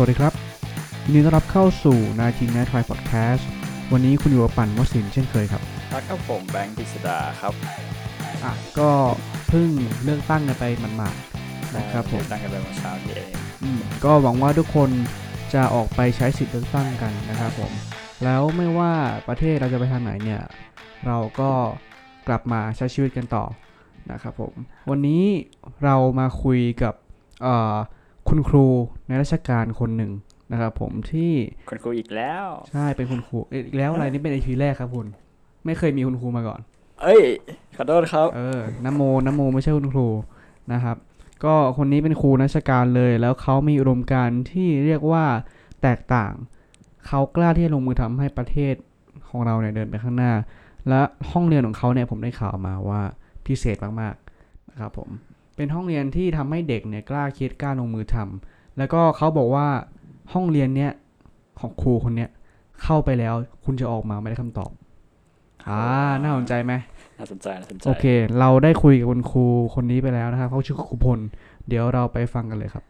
วัสดีครับยินดีต้อนรับเข้าสู่นาทีน i ท t พอดแคสต์วันนี้คุณอยู่กับปั่นวสินเช่นเคยครับครับกับผมแบงค์กฤษดาครับอะก็เพิ่งเลือกตั้งกันไปหมาดๆนะครับผมตั้งกันไปเมื่อเช้านี้เองอืมก็หวังว่าทุกคนจะออกไปใช้สิทธิ์เลือกตั้งกันนะครับผมแล้วไม่ว่าประเทศเราจะไปทางไหนเนี่ยเราก็กลับมาใช้ชีวิตกันต่อนะครับผมวันนี้เรามาคุยกับเอ่อ คุณครูในราชการคนหนึ่งนะครับผมที่คุณครูอีกแล้ว ใช่เป็นคุณครูเอ๊ะอีกแล้วอะไรนี่เป็นไอพีแรกครับคุณ ไม่เคยมีคุณครูมาก่อน เอ้ยขอโทษครับ เออนโมนโมไม่ใช่คุณครูนะครับ ก็คนนี้เป็นครูราชการเลย แล้วเขามีอุดมการณ์ที่เรียกว่าแตกต่างเขากล้าที่จะลงมือทำให้ประเทศของเราเนี่ยเดินไปข้างหน้า และห้องเรียนของเขาเนี่ยผมได้ข่าวมาว่าพิเศษมากๆนะครับผม เป็นห้องเรียนที่ทำให้เด็กเนี่ยกล้าคิดกล้าลงมือทำแล้วก็เขาบอกว่าห้องเรียนเนี่ยของครูคนเนี้ยเข้าไปแล้วคุณจะออกมาไม่ได้คำตอบอ่าน่าสนใจไหมน่าสนใจน่าสนใจโอเค เราได้คุยกับคุณครูคนนี้ไปแล้วนะครับเขาชื่อครูพล เดี๋ยวเราไปฟังกันเลยครับ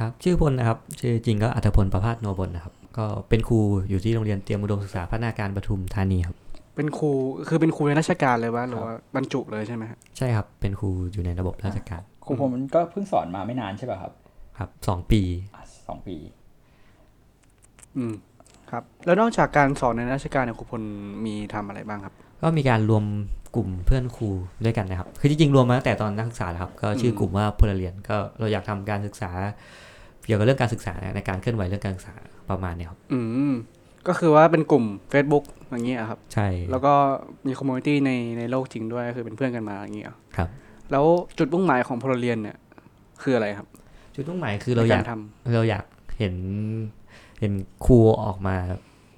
ครับ ชื่อพลนะครับ ชื่อจริงก็อัธพลประภาสโนบลนะครับ ก็เป็นครูอยู่ที่โรงเรียนเตรียมอุดมศึกษาพัฒนาการปทุมธานีครับ เป็นครูคือเป็นครูในราชการเลยวะหรือว่าบรรจุเลยใช่ไหมฮะใช่ครับ เป็นครูอยู่ในระบบราชการ ครูผมมันก็เพิ่งสอนมาไม่นานใช่ป่ะครับ ครับสองปีอะสองปี อืมครับ แล้วนอกจากการสอนในราชการเนี่ยครูพลมีทำอะไรบ้างครับ ก็มีการรวมกลุ่มเพื่อนครูด้วยกันนะครับ คือจริงๆรวมมาตั้งแต่ตอนนักศึกษาแล้วครับ ก็ชื่อกลุ่มว่าพลเรือนก็เราอยากทำการศึกษา เกี่ยวกับเรื่องการศึกษาในการเคลื่อนไหวเรื่องการศึกษาประมาณเนี้ยครับ อืมก็คือว่าเป็นกลุ่ม Facebook อย่างเงี้ยครับ ใช่ แล้วก็มี community ในในโลกจริงด้วยก็คือเป็นเพื่อนกันมาอย่างเงี้ยครับ แล้วจุดมุ่งหมายของพลเรียนเนี่ย คืออะไรครับ จุดมุ่งหมายคือเราอยากในทำเราอยากเห็น เห็นครูออกมา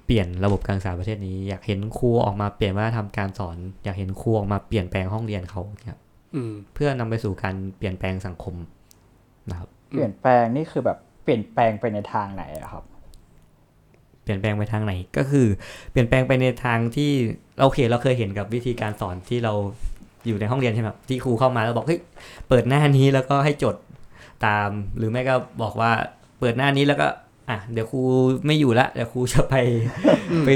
เปลี่ยนระบบการศึกษาประเทศนี้ อยากเห็นครูออกมาเปลี่ยนวัฒนธรรมการสอน อยากเห็นครูออกมาเปลี่ยนแปลงห้องเรียนเขาเนี่ยอืมเพื่อนำไปสู่การเปลี่ยนแปลงสังคมนะครับ เปลี่ยนแปลงนี่คือแบบเปลี่ยนแปลงไปในทางไหนอะครับ เปลี่ยนแปลงไปทางไหนก็คือ เปลี่ยนแปลงไปในทางที่เราโอเค เราเคยเห็นกับวิธีการสอนที่เรา อยู่ในห้องเรียนใช่ไหมครับที่ครูเข้ามาแล้วบอกเฮ้ยเปิดหน้านี้แล้วก็ให้จดตาม หรือไม่ก็บอกว่าเปิดหน้านี้แล้วก็อะเดี๋ยวครูไม่อยู่ละเดี๋ยวครูจะไปไป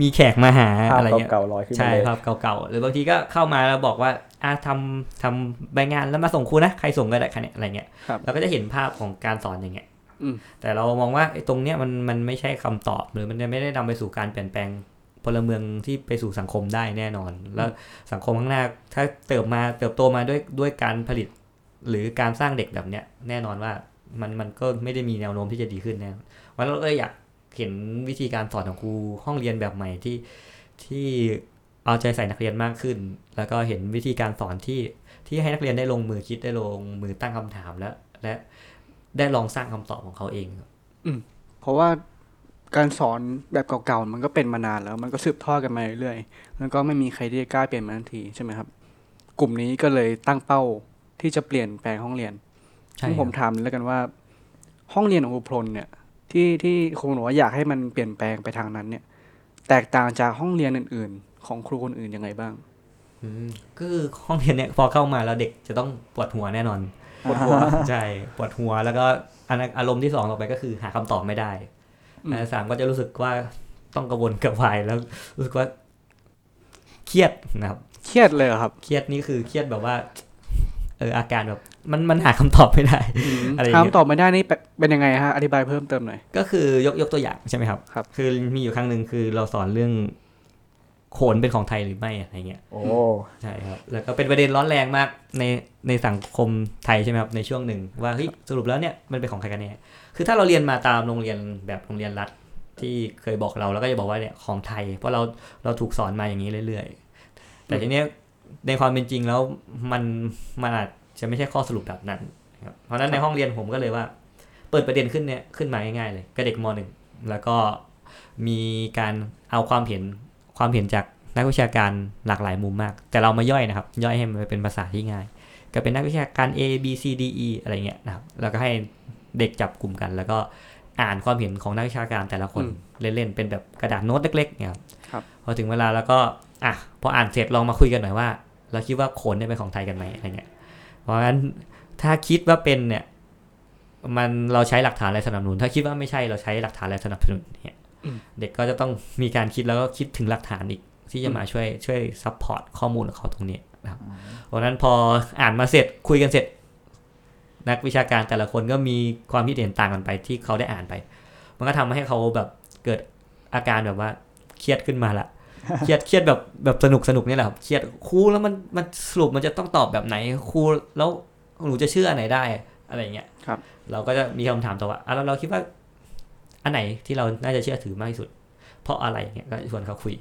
มีแขกมาหาภาพอะไรเงี้ยเก่าๆลอยขึ้นมาใช่เลยภาพเก่าๆหรือบางทีก็เข้ามาแล้วบอกว่าอะทำทำใบงานแล้วมาส่งครูนะใครส่งก็ได้คะเนี่ยอะไรเงี้ยครับเราก็จะเห็นภาพของการสอนอย่างเงี้ยอืมแต่เรามองว่าไอ้ตรงเนี้ยมันมันไม่ใช่คำตอบหรือมันจะไม่ได้นำไปสู่การเปลี่ยนแปลง พลเมืองที่ไปสู่สังคมได้แน่นอน แล้วสังคมข้างหน้าถ้าเติบมาเติบโตมาด้วยด้วยการผลิต หรือการสร้างเด็กแบบเนี้ยแน่นอนว่ามันมันก็ไม่ได้มีแนวโน้มที่จะดีขึ้นแน่วันเราก็เลยอยากเห็นวิธีการสอนของครูห้องเรียนแบบใหม่ที่ที่เอาใจใส่นักเรียนมากขึ้น แล้วก็เห็นวิธีการสอนที่ที่ให้นักเรียนได้ลงมือคิดได้ลงมือตั้งคำถามและและได้ลองสร้างคำตอบของเขาเองครับเพราะว่า การสอนแบบเก่าๆ มันก็เป็นมานานแล้ว มันก็สืบทอดกันมาเรื่อยๆ แล้วก็ไม่มีใครที่จะกล้าเปลี่ยนมันทันทีใช่ไหมครับ กลุ่มนี้ก็เลยตั้งเป้าที่จะเปลี่ยนแปลงห้องเรียนใช่ซึ่งผมครับถามแล้วกันว่า ห้องเรียนของครูพลเนี่ย ที่ที่ครูบอกว่าอยากให้มันเปลี่ยนแปลงไปทางนั้นเนี่ย แตกต่างจากห้องเรียนอื่น ๆ ของครูคนอื่นยังไงบ้างอืมก็คือห้องเรียนเนี่ยพอเข้ามาแล้วเด็กจะต้องปวดหัวแน่นอนปวดหัวใช่ปวดหัวแล้วก็อันอารมณ์ที่สองต่อไปก็คือหาคำตอบไม่ได้อืมอันที่ สามก็จะรู้สึกว่าต้องกระวนกระวายแล้วรู้สึกว่า เครียดนะครับ เครียดเลยเหรอครับ เครียดนี่คือเครียดแบบว่า เอออาการแบบ มันมันหาคำตอบไม่ได้อะไรอย่างเงี้ยถามตอบไม่ได้นี่เป็นเป็นยังไงฮะอธิบายเพิ่มเติมหน่อยก็คือยกยกตัวอย่างใช่ไหมครับครับ คือมีอยู่ครั้งหนึ่งคือเราสอนเรื่อง โขนเป็นของไทยหรือไม่อะไรเงี้ยโอ้ใช่ครับแล้วก็เป็นประเด็นร้อนแรงมากในในสังคมไทยใช่ไหมครับในช่วงหนึ่งว่าเฮ้ยสรุปแล้วเนี่ยมันเป็นของใครกันแน่คือถ้าเราเรียนมาตามโรงเรียนแบบโรงเรียนรัฐที่เคยบอกเราแล้วก็จะบอกว่าเนี่ยของไทย เพราะเราเราถูกสอนมาอย่างนี้เรื่อยๆ แต่ทีเนี้ยในความเป็นจริงแล้วมันมันอาจจะไม่ใช่ข้อสรุปแบบนั้นครับเพราะฉะนั้นในห้องเรียนผมก็เลยว่า เปิดประเด็นขึ้นเนี่ยขึ้นมาง่ายๆเลยกับเด็กมหนึ่งแล้วก็มีการเอาความเห็น ความเห็นจากนักวิชาการหลากหลายมุมมาก แต่เรามาย่อยนะครับ ย่อยให้มันเป็นภาษาที่ง่าย ก็เป็นนักวิชาการ A B C D E อะไรเงี้ยนะครับแล้วก็ให้เด็กจับกลุ่มกัน แล้วก็อ่านความเห็นของนักวิชาการแต่ละคนอืมเล่นๆเป็นแบบกระดาษโน้ตเล็กๆเนี่ยครับครับพอถึงเวลาแล้วก็อะพออ่านเสร็จลองมาคุยกันหน่อยว่า เราคิดว่าโขนเนี่ยเป็นของไทยกันไหมอะไรเงี้ยเพราะฉะนั้นถ้าคิดว่าเป็นเนี่ย มันเราใช้หลักฐานอะไรสนับสนุน ถ้าคิดว่าไม่ใช่เราใช้หลักฐานอะไรสนับสนุนเนี่ย เด็กก็จะต้องมีการคิดแล้วก็คิดถึงหลักฐานอีก ที่จะมาช่วยช่วย support ข้อมูลของเขาตรงนี้นะครับเพราะฉะนั้นพออ่านมาเสร็จคุยกันเสร็จ นักวิชาการแต่ละคนก็มีความคิดเห็นต่างกันไปที่เขาได้อ่านไป มันก็ทำให้เขาแบบเกิดอาการแบบว่าเครียดขึ้นมาละเครียดเครียดแบบแบบสนุกสนุกนี่แหละครับเครียดครูแล้วมันมันสรุปมันจะต้องตอบแบบไหนครูแล้วหนูจะเชื่ออันไหนได้อะไรอย่างเงี้ยครับ เราก็จะมีคำถามต่อว่าอะแล้วเราคิดว่า อันไหนที่เราน่าจะเชื่อถือมากที่สุด เพราะอะไรเงี้ยก็ชวนเขาคุย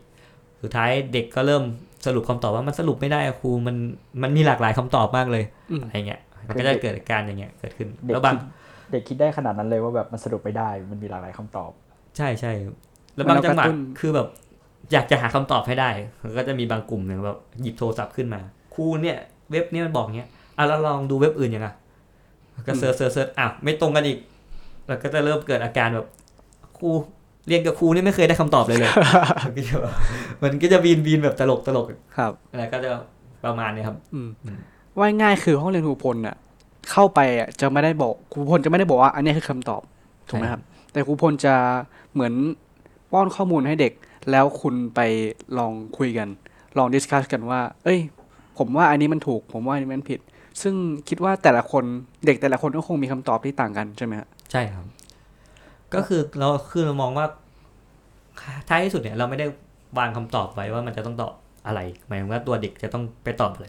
สุดท้ายเด็กก็เริ่มสรุปคำตอบว่ามันสรุปไม่ได้อะครูมันมันมีหลากหลายคำตอบมากเลยอืมอะไรเงี้ยมันก็จะเกิดการอย่างเงี้ยเกิดขึ้นเด็กแล้วบางคิดเด็กคิดได้ขนาดนั้นเลยว่าแบบมันสรุปไม่ได้ มันมีหลากหลายคำตอบ ใช่ใช่แล้วมันบางเราจังหวะกระตุ้นคือแบบ อยากจะหาคำตอบให้ได้มันก็จะมีบางกลุ่มเนี่ยแบบหยิบโทรศัพท์ขึ้นมาครูเนี่ยเว็บเนี้ยมันบอกเนี้ยอะแล้วลองดูเว็บอื่นยังไงก็ search search search อะไม่ตรงกันอีกแล้วก็จะเริ่มเกิดอาการแบบค รูเรียนกับครูนี่ไม่เคยได้คำตอบเลยเลยมันก็จะแบบมันก็จะบีนบีนแบบตลกตลกครับอะไรก็จะประมาณเนี้ยครับ อืมอืมว่าง่ายคือห้องเรียนครูพลน่ะ เข้าไปอะจะไม่ได้บอกครูพลจะไม่ได้บอกว่า อันนี้คือคำตอบถูกไหมครับ แต่ครูพลจะเหมือนป้อนข้อมูลให้เด็ก แล้วคุณไปลองคุยกัน ลองดิสคัสกันว่า เอ้ย ผมว่าอันนี้มันถูก ผมว่าอันนี้มันผิด ซึ่งคิดว่าแต่ละคนเด็กแต่ละคนก็คงมีคำตอบที่ต่างกันใช่ไหมฮะใช่ครับ ก็คือเราคือเรามองว่าท้ายที่สุดเนี่ยเราไม่ได้วางคำตอบไว้ว่ามันจะต้องตอบอะไร หมายถึงว่าตัวเด็กจะต้องไปตอบอะไร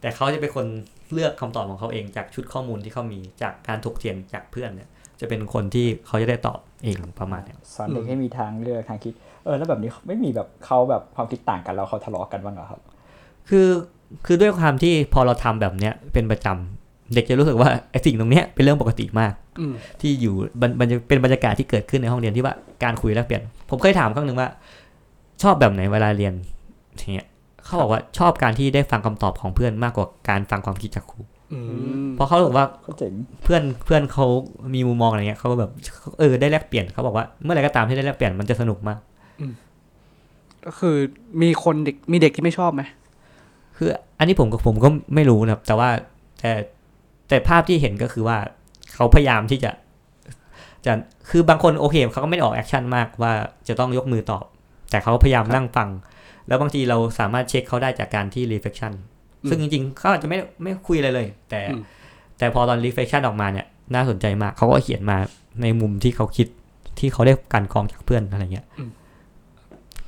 แต่เขาจะเป็นคนเลือกคำตอบของเขาเองจากชุดข้อมูลที่เขามีจากการถกเถียงจากเพื่อนเนี่ย จะเป็นคนที่เขาจะได้ตอบเองประมาณเนี้ยสอนเด็กให้มีทางเลือกทางคิด เออแล้วแบบนี้ไม่มีแบบเขาแบบความคิดต่างกันแล้วเขาทะเลาะกันบ้างเหรอครับ คือคือด้วยความที่พอเราทำแบบเนี้ยเป็นประจำ เด็กจะรู้สึกว่าไอ้สิ่งตรงเนี้ยเป็นเรื่องปกติมากอืมที่อยู่มันมันจะเป็นบรรยากาศที่เกิดขึ้นในห้องเรียนที่ว่าการคุยแลกเปลี่ยน ผมเคยถามครั้งหนึ่งว่า ชอบแบบไหนเวลาเรียนอย่างเงี้ยเขาบอกว่าชอบการที่ได้ฟังคำตอบของเพื่อนมากกว่าการฟังความคิดจากครูอืมเพราะเขาบอกว่าเขาเจ๋งเพื่อนเพื่อนเขามีมุมมองอะไรเงี้ยเขาก็แบบเออได้แลกเปลี่ยนเขาบอกว่าเมื่อไหรก็ตามที่ได้แลกเปลี่ยนมันจะสนุกมากก็คือมีคนเด็กมีเด็กที่ไม่ชอบไหมคือ อันนี้ผมกับผมก็ไม่รู้นะครับแต่ว่าแต่ แต่ภาพที่เห็นก็คือว่าเขาพยายามที่จะจะคือบางคนโอเคเขาก็ไม่ได้ออกแอคชั่นมากว่าจะต้องยกมือตอบ แต่เขาพยายามนั่งฟัง แล้วบางทีเราสามารถเช็คเขาได้จากการที่ reflection ซึ่งจริงๆเขาอาจจะไม่ไม่คุยอะไรเลย แต่อืมแต่พอตอน reflection ออกมาเนี่ย น่าสนใจมากเขาก็เขียนมาในมุมที่เขาคิดที่เขาได้การกรองจากเพื่อนอะไรเงี้ยอืม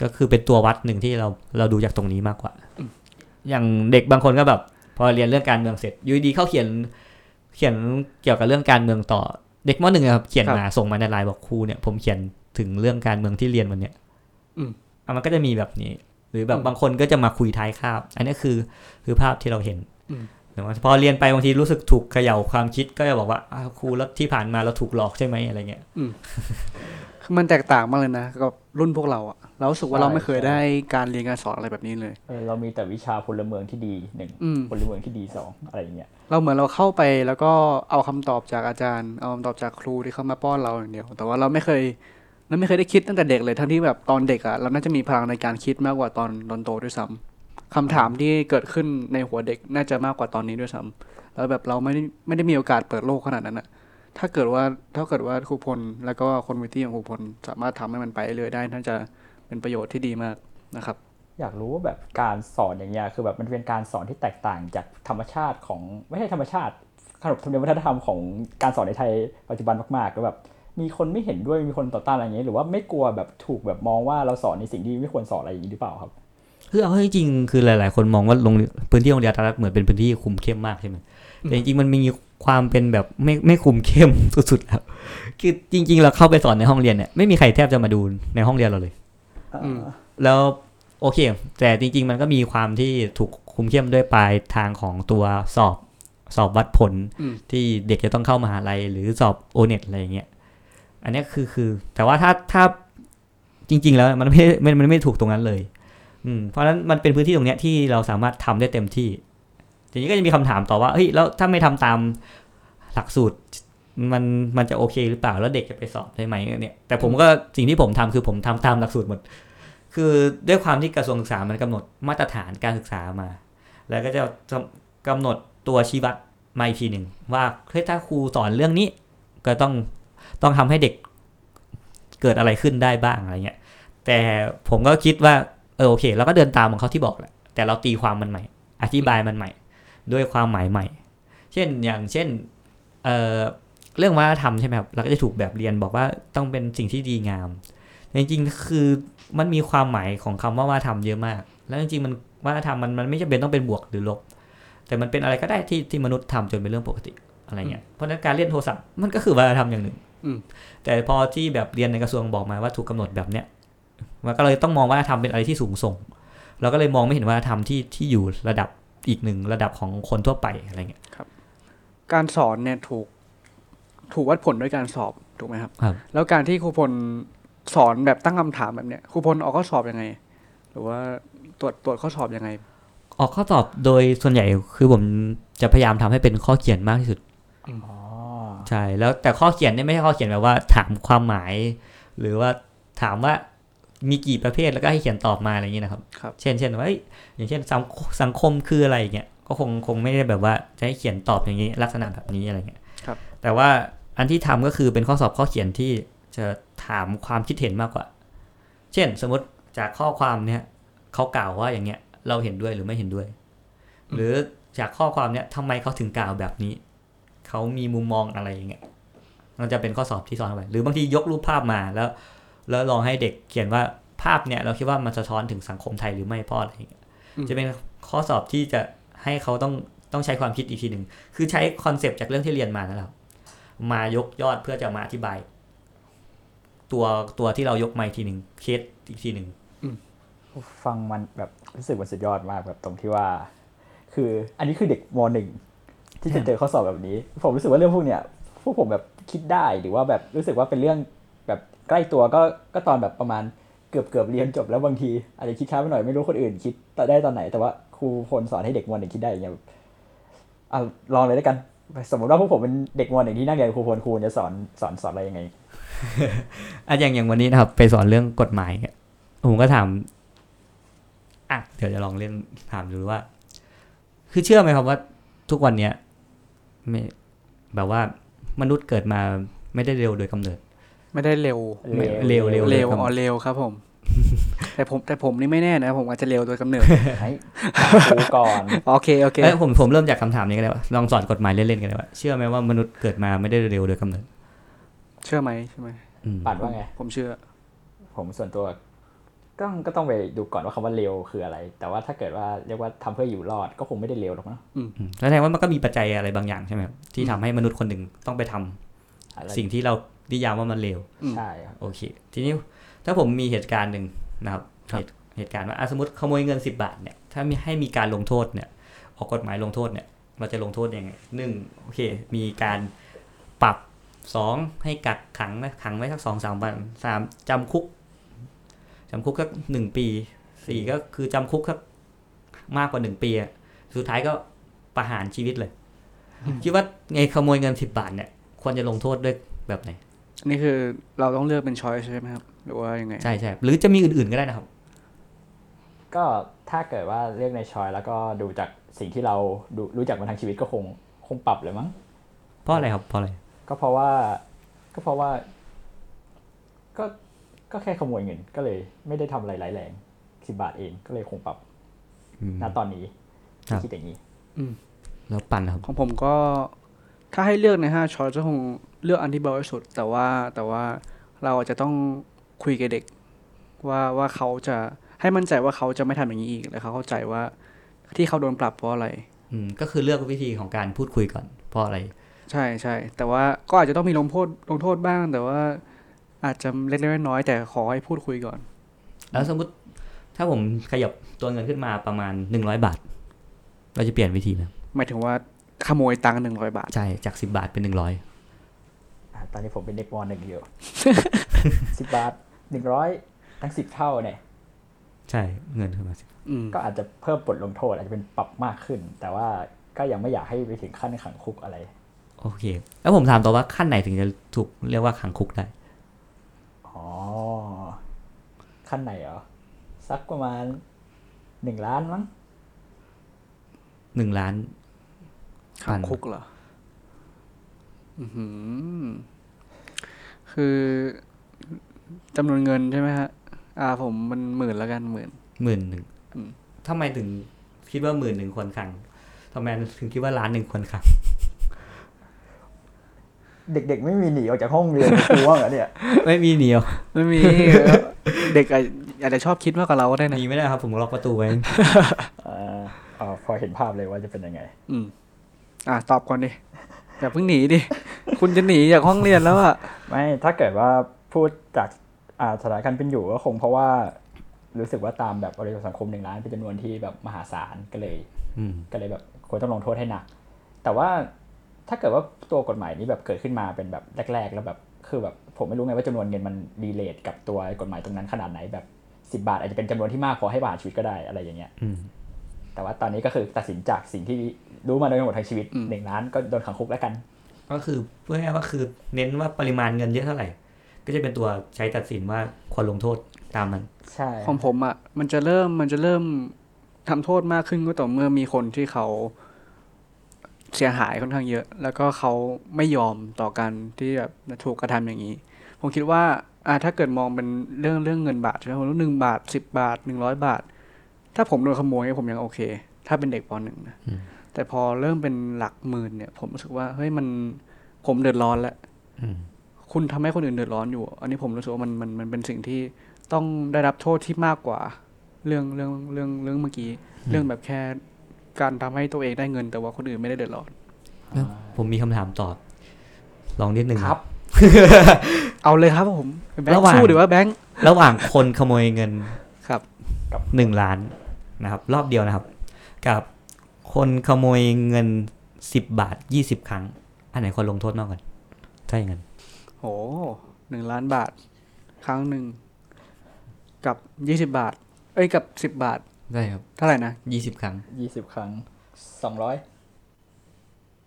ก็คือเป็นตัววัดหนึ่งที่เราเราดูจากตรงนี้มากกว่า อย่างเด็กบางคนก็แบบ พอเรียนเรื่องการเมืองเสร็จอยูดีๆเขาเขียน เขียนเกี่ยวกับเรื่องการเมืองต่อเด็กมหนึ่งอะครับเขียนมาส่งมาในไลน์บอกครูเนี่ยผมเขียนถึงเรื่องการเมืองที่เรียนวันเนี้ยอืมอะมันก็จะมีแบบนี้ หรือแบบอืมบางคนก็จะมาคุยท้ายคาบ อันนี้คือคือภาพที่เราเห็นอืมแต่ว่า พอเรียนไปบางทีรู้สึกถูกเขย่าความคิดก็จะบอกว่าอ้าวครูแล้วที่ผ่านมาเราถูกหลอกใช่ไหมอะไรเงี้ยคือมันแตกต่างมากเลยนะกับรุ่นพวกเราอะเรารู้สึกว่าใช่เราไม่เคยใช่ได้การเรียนการสอนอะไรแบบนี้เลยเออเรามีแต่วิชาพลเมืองที่ดีหนึ่งอืมพลเมืองที่ดีสองอะไรอย่างเงี้ยเราเหมือนเราเข้าไปแล้วก็เอาคำตอบจากอาจารย์ เอาคำตอบจากครูที่เขามาป้อนเราอย่างเดียว แต่ว่าเราไม่เคยเราไม่เคยได้คิดตั้งแต่เด็กเลยทั้งที่แบบตอนเด็กอะเราน่าจะมีพลังในการคิดมากกว่าตอนตอนโตด้วยซ้ำ คำถามที่เกิดขึ้นในหัวเด็กน่าจะมากกว่าตอนนี้ด้วยซ้ำแล้วแบบเราไม่ได้ไม่ได้มีโอกาสเปิดโลกขนาดนั้นอะถ้าเกิดว่าถ้าเกิดว่าครูพล แล้วก็คนวิทยของครูพล สามารถทำให้มันไปเรื่อยได้น่าจะเป็นประโยชน์ที่ดีมากนะครับ อยากรู้ว่าแบบการสอนอย่างเงี้ยคือแบบมันเป็นการสอนที่แตกต่างจากธรรมชาติของไม่ใช่ธรรมชาติขนบธรรมเนียมวัฒนธรรมของการสอนในไทยปัจจุบันมากๆแล้วแบบมีคนไม่เห็นด้วยมีคนต่อต้านอะไรอย่างเงี้ยหรือว่าไม่กลัวแบบถูกแบบมองว่าเราสอนในสิ่งที่ไม่ควรสอนอะไรอย่างนี้หรือเปล่าครับ คือเอาให้จริงๆคือหลาย ๆ คนมองว่าโรงเรียนพื้นที่โรงเรียนรัฐเหมือนเป็นพื้นที่คุมเข้มมากใช่ไหมแต่จริง ๆ มันมีความเป็นแบบไม่ไม่คุมเข้มสุดๆแล้วคือจริง ๆ เราเข้าไปสอนในห้องเรียนเนี่ยไม่มีใครแทบจะมาดูในห้องเรียนเราเลยอืมแล้วโอเค แต่จริง ๆ มันก็มีความที่ถูกคุมเข้มด้วยปลายทางของตัวสอบสอบวัดผลอืมที่เด็กจะต้องเข้ามหาลัยหรือสอบโอเน็ตอะไรอย่างเงี้ยอันเนี้ยคือคือ แต่ว่าถ้าถ้าจริง ๆ แล้วมันไม่มันมันไม่ถูกตรงนั้นเลย อืมเพราะฉะนั้นมันเป็นพื้นที่ตรงเนี้ยที่เราสามารถทำได้เต็มที่ทีนี้ก็จะมีคำถามต่อว่าเฮ้ยแล้วถ้าไม่ทำตามหลักสูตรมันมันจะโอเคหรือเปล่าแล้วเด็กจะไปสอบได้ไหมเนี่ยแต่ผมก็สิ่งที่ผมทำคือผมทำตามหลักสูตรหมด คือด้วยความที่กระทรวงศึกษามันกำหนดมาตรฐานการศึกษามา แล้วก็จะกำหนดตัวชี้วัดมาอีกทีหนึ่งว่าเฮ้ยถ้าครูสอนเรื่องนี้ ก็ต้องต้องทำให้เด็กเกิดอะไรขึ้นได้บ้างอะไรเงี้ยแต่ผมก็คิดว่า ออโอเคเราก็เดินตามของเขาที่บอกแหละแต่เราตีความมันใหม่ อธิบายมันใหม่ ด้วยความหมายใหม่ เช่นอย่างเช่นเอ่อเรื่องวัฒนธรรมใช่ไหมครับเราก็จะถูกแบบเรียนบอกว่าต้องเป็นสิ่งที่ดีงามแต่จริงๆคือมันมีความหมายของคำว่าวัฒนธรรมเยอะมาก แล้วจริงๆมันวัฒนธรรมมันมันไม่จำเป็นต้องเป็นบวกหรือลบ แต่มันเป็นอะไรก็ได้ที่ที่มนุษย์ทำจนเป็นเรื่องปกติอะไรเงี้ยเพราะฉะนั้นการเล่นโทรศัพท์มันก็คือวัฒนธรรมอย่างหนึ่งอืมแต่พอที่แบบเรียนในกระทรวงบอกมาว่าถูกกำหนดแบบเนี้ย มันก็เลยต้องมองว่าทำเป็นอะไรที่สูงส่ง เราก็เลยมองไม่เห็นว่าทำที่ที่อยู่ระดับอีกหนึ่งระดับของคนทั่วไปอะไรเงี้ยการสอนเนี่ยถูกถูกวัดผลด้วยการสอบถูกไหมครับครับ แล้วการที่ครูพลสอนแบบตั้งคำถามแบบเนี้ยครูพลออกข้อสอบยังไง หรือว่าตรวจตรวจข้อสอบยังไง ออกข้อสอบโดยส่วนใหญ่คือผมจะพยายามทำให้เป็นข้อเขียนมากที่สุดอ๋อใช่แล้วแต่ข้อเขียนเนี่ยไม่ใช่ข้อเขียนแบบว่าถามความหมาย หรือว่าถามว่า มีกี่ประเภทแล้วก็ให้เขียนตอบมาอะไรอย่างนี้นะครับครับเช่นเช่นว่าเอ้ยอย่างเช่นสังสังคมคืออะไรอย่างเงี้ยก็คงคงไม่ได้แบบว่าจะให้เขียนตอบอย่างนี้ลักษณะแบบนี้อะไรเงี้ยครับแต่ว่าอันที่ทำก็คือเป็นข้อสอบข้อเขียนที่จะถามความคิดเห็นมากกว่า เช่น สมมติจากข้อความเนี่ยเขากล่าวว่าอย่างเงี้ยเราเห็นด้วยหรือไม่เห็นด้วย หรือจากข้อความเนี่ยทำไมเขาถึงกล่าวแบบนี้เขามีมุมมองอะไรอย่างเงี้ยมันจะเป็นข้อสอบที่ซ้อนเข้าไปหรือบางทียกรูปภาพมาแล้ว แล้วลองให้เด็กเขียนว่าภาพเนี่ยเราคิดว่ามันสะท้อนถึงสังคมไทยหรือไม่เพราะอะไรอย่างเงี้ยอืมจะเป็นข้อสอบที่จะให้เขาต้องต้องใช้ความคิดอีกทีหนึ่งคือใช้ concept จากเรื่องที่เรียนมานั่นแหละครับมายกยอดเพื่อจะมาอธิบาย ตัวตัวที่เรายกมาอีกทีหนึ่งเคสอีกทีหนึ่งฟังมันแบบรู้สึกมันสุดยอดมากแบบตรงที่ว่า คืออันนี้คือเด็กมหนึ่งที่จะเจอข้อสอบแบบนี้ ผมรู้สึกว่าเรื่องพวกเนี้ยพวกผมแบบคิดได้หรือว่าแบบรู้สึกว่าเป็นเรื่องแบบ ใกล้ตัวก็ก็ตอนแบบประมาณเกือบเกือบเรียนจบแล้วบางทีอาจจะคิดช้าไปหน่อยไม่รู้คนอื่น คิดแต่ได้ตอนไหน แต่ว่าครูพลสอนให้เด็กมหนึ่งคิดได้อย่างเงี้ยอะลองเลยแล้วกัน สมมติว่าพวกผมเป็นเด็กมหนึ่งที่นั่งเรียนครูพลครูจะสอนสอนสอนอะไรยังไงอะอย่างอย่างวันนี้นะครับ ไปสอนเรื่องกฎหมายผมก็ถามอะเดี๋ยวจะลองเล่นถามดูว่า คือเชื่อไหมครับว่าทุกวันเนี้ยไม่แบบว่ามนุษย์เกิดมาไม่ได้เร็วโดยกำเนิด ไม่ได้เร็วเร็วเร็วเร็วเร็วครับอ๋อเร็วครับผม แต่ผมแต่ผมนี่ไม่แน่นะ ผมอาจจะเร็วโดยกำเนิดให้ถามครูก่อนโอเคโอเคเอ้ยผมผมเริ่มจากคำถามนี้ก็ได้ว่าลองสอนกฎหมายเล่นๆกันเลยว่าเชื่อไหมว่ามนุษย์เกิดมาไม่ได้เร็วโดยกำเนิด เชื่อไหมใช่ไหมอืมปัดว่าไง ผมเชื่อ ผมส่วนตัวก็ก็ต้องไปดูก่อนว่าคำว่าเร็วคืออะไร แต่ว่าถ้าเกิดว่าเรียกว่าทำเพื่ออยู่รอดก็คงไม่ได้เร็วหรอกนะอืมแล้วแสดงว่ามันก็มีปัจจัยอะไรบางอย่างใช่ไหมครับที่ทำให้มนุษย์คนหนึ่งต้องไปทำอะไรสิ่งที่เรา นิยามว่ามันเร็วอืมใช่ครับโอเค ทีนี้ถ้าผมมีเหตุการณ์หนึ่งนะครับครับเหตุเหตุการณ์ว่าอะสมมติขโมยเงินสิบาทเนี่ยถ้ามีให้มีการลงโทษเนี่ยออกกฎหมายลงโทษเนี่ยเราจะลงโทษยังไงหนึ่งโอเค มีการปรับสองให้กักขังนะขังไว้สักสองสามวันสามจำคุกจำคุกสักหนึ่งปีสี่ก็คือจำคุกสักมากกว่าหนึ่งปีอะสุดท้ายก็ประหารชีวิตเลย คิดว่าไงขโมยเงินสิบบาทเนี่ย ควรจะลงโทษด้วยแบบไหน นี่คือเราต้องเลือกเป็นช้อยใช่ไหมครับ หรือว่ายังไง ใช่ใช่หรือจะมีอื่นๆก็ได้นะครับ ก็ถ้าเกิดว่าเลือกในชอยแล้วก็ดูจากสิ่งที่เราดูรู้จักมาทางชีวิตก็คงคงปรับเลยมั้ง เพราะอะไรครับเพราะอะไร ก็เพราะว่า ก็เพราะว่า ก็ก็แค่ขโมยเงินก็เลย ไม่ได้ทำอะไรร้ายแรงสิบาทเองก็เลยคงปรับอืมณตอนนี้ ครับ คิดอย่างนี้แล้วปั่นนะครับ ของผมก็ ถ้าให้เลือกในห้าช้อยจะคงเลือกอันที่เบาที่สุด แต่ว่าแต่ว่าเราอาจจะต้องคุยกับเด็ก ว่าว่าเขาจะให้มั่นใจว่าเขาจะไม่ทำอย่างนี้อีกและเขาเข้าใจว่าที่เขาโดนปรับเพราะอะไร อืมก็คือเลือกวิธีของการพูดคุยก่อนเพราะอะไร ใช่ใช่แต่ว่าก็อาจจะต้องมีลงโทษลงโทษบ้าง แต่ว่าอาจจะเล็กๆน้อยๆแต่ขอให้พูดคุยก่อน แล้วสมมติถ้าผมขยับตัวเงินขึ้นมาประมาณหนึ่งร้อยบาท เราจะเปลี่ยนวิธีไหมหมายถึงว่า ขโมยตังค์หนึ่งร้อยบาท ใช่ จากสิบาทเป็นหนึ่งร้อยอะตอนนี้ผมเป็นเด็กมหนึ่งอยู่สิบบาทหนึ่งร้อยทั้งสิบเท่าเนี่ย ใช่เงินขึ้นมาสิอืมก็อาจจะเพิ่มบทลงโทษ อาจจะเป็นปรับมากขึ้น แต่ว่าก็ยังไม่อยากให้ไปถึงขั้นขังคุกอะไร โอเค แล้วผมถามต่อว่าขั้นไหนถึงจะถูกเรียกว่าขังคุกได้อ๋อขั้นไหนเหรอสักประมาณหนึ่งล้านมั้งหนึ่งล้าน ขังคุกเหรออื้อหือคือจำนวนเงินใช่ไหมฮะ อ่า ผมมันหมื่นแล้วกันหมื่นหมื่นหนึ่งอืมทำไมถึงคิดว่าหมื่นหนึ่งควรขังทำไมถึงคิดว่าล้านหนึ่งควรขัง เด็กๆไม่มีหนีออกจากห้องเรียนครูว่าเหรอเนี่ย ไม่มีเหนียวไม่มี เด็กอาจอาจจะชอบคิดมากกว่าเราก็ได้นะหนีไม่ได้ครับ ผมล็อกประตูไว้อ่าอ่าพอเห็นภาพเลยว่าจะเป็นยังไง อืม อ่าตอบก่อนดิอย่าเพิ่งหนีดิ คุณจะหนีจากห้องเรียนแล้วอะไม่ถ้าเกิดว่าพูดจากอ่าสถานการณ์เป็นอยู่ก็คงเพราะว่ารู้สึกว่าตามแบบบริบทสังคมหนึ่งล้านเป็นจำนวนที่แบบมหาศาลก็เลยอืมก็เลยแบบควรต้องลงโทษให้หนัก แต่ว่าถ้าเกิดว่าตัวกฎหมายนี้แบบเกิดขึ้นมาเป็นแบบแรก ๆ แล้วแบบคือแบบผมไม่รู้ไงว่าจำนวนเงินมันรีเลทกับตัวกฎหมายตรงนั้นขนาดไหนแบบสิบาทอาจจะเป็นจำนวนที่มากพอให้ประหารชีวิตก็ได้อะไรอย่างเงี้ยอืม แต่ว่าตอนนี้ก็คือตัดสินจากสิ่งที่รู้มาโดยทั้งหมดทั้งชีวิตหนึ่งล้านก็โดนขังคุกแล้วกัน ก็คือเพื่อง่ายๆว่าคือเน้นว่าปริมาณเงินเยอะเท่าไหร่ ก็จะเป็นตัวใช้ตัดสินว่าควรลงโทษตามนั้นใช่ของผมอะมันจะเริ่มมันจะเริ่มทำโทษมากขึ้นก็ต่อเมื่อมีคนที่เขาเสียหายค่อนข้างเยอะ แล้วก็เขาไม่ยอมต่อการที่แบบถูกกระทำอย่างนี้ ผมคิดว่าอ่าถ้าเกิดมองเป็นเรื่องเรื่องเงินบาทใช่ไหมผมรู้หนึ่งบาทสิบบาทหนึ่งร้อยบาท ถ้าผมโดนขโมยผมยังโอเค ถ้าเป็นเด็กปหนึ่งนะอืมแต่พอเริ่มเป็นหลักหมื่นเนี่ย ผมรู้สึกว่าเฮ้ยมันผมเดือดร้อนแล้วอืมคุณทำให้คนอื่นเดือดร้อนอยู่ อันนี้ผมรู้สึกว่ามันมันมันเป็นสิ่งที่ต้องได้รับโทษที่มากกว่า เรื่องเรื่องเรื่องเรื่องเมื่อกี้ เรื่องแบบแค่การทำให้ตัวเองได้เงิน แต่ว่าคนอื่นไม่ได้เดือดร้อนแล้วผมมีคำถามตอบ ลองนิดนึงครับ เอาเลยครับผมแบงระค์หว่างสู้หรือว่าแบงค์ระหว่างคนขโมยเงินครับหนึ่งล้าน นะครับ รอบเดียวนะครับ กับคนขโมยเงินสิบบาทยี่สิบครั้ง อันไหนควรลงโทษมากกว่าถ้าอย่างนั้นโหหนึ่งล้านบาท ครั้งหนึ่ง กับยี่สิบาท เอ้ยกับสิบบาท ได้ครับเท่าไหร่นะยี่สิบครั้ง ยี่สิบครั้งสองร้อย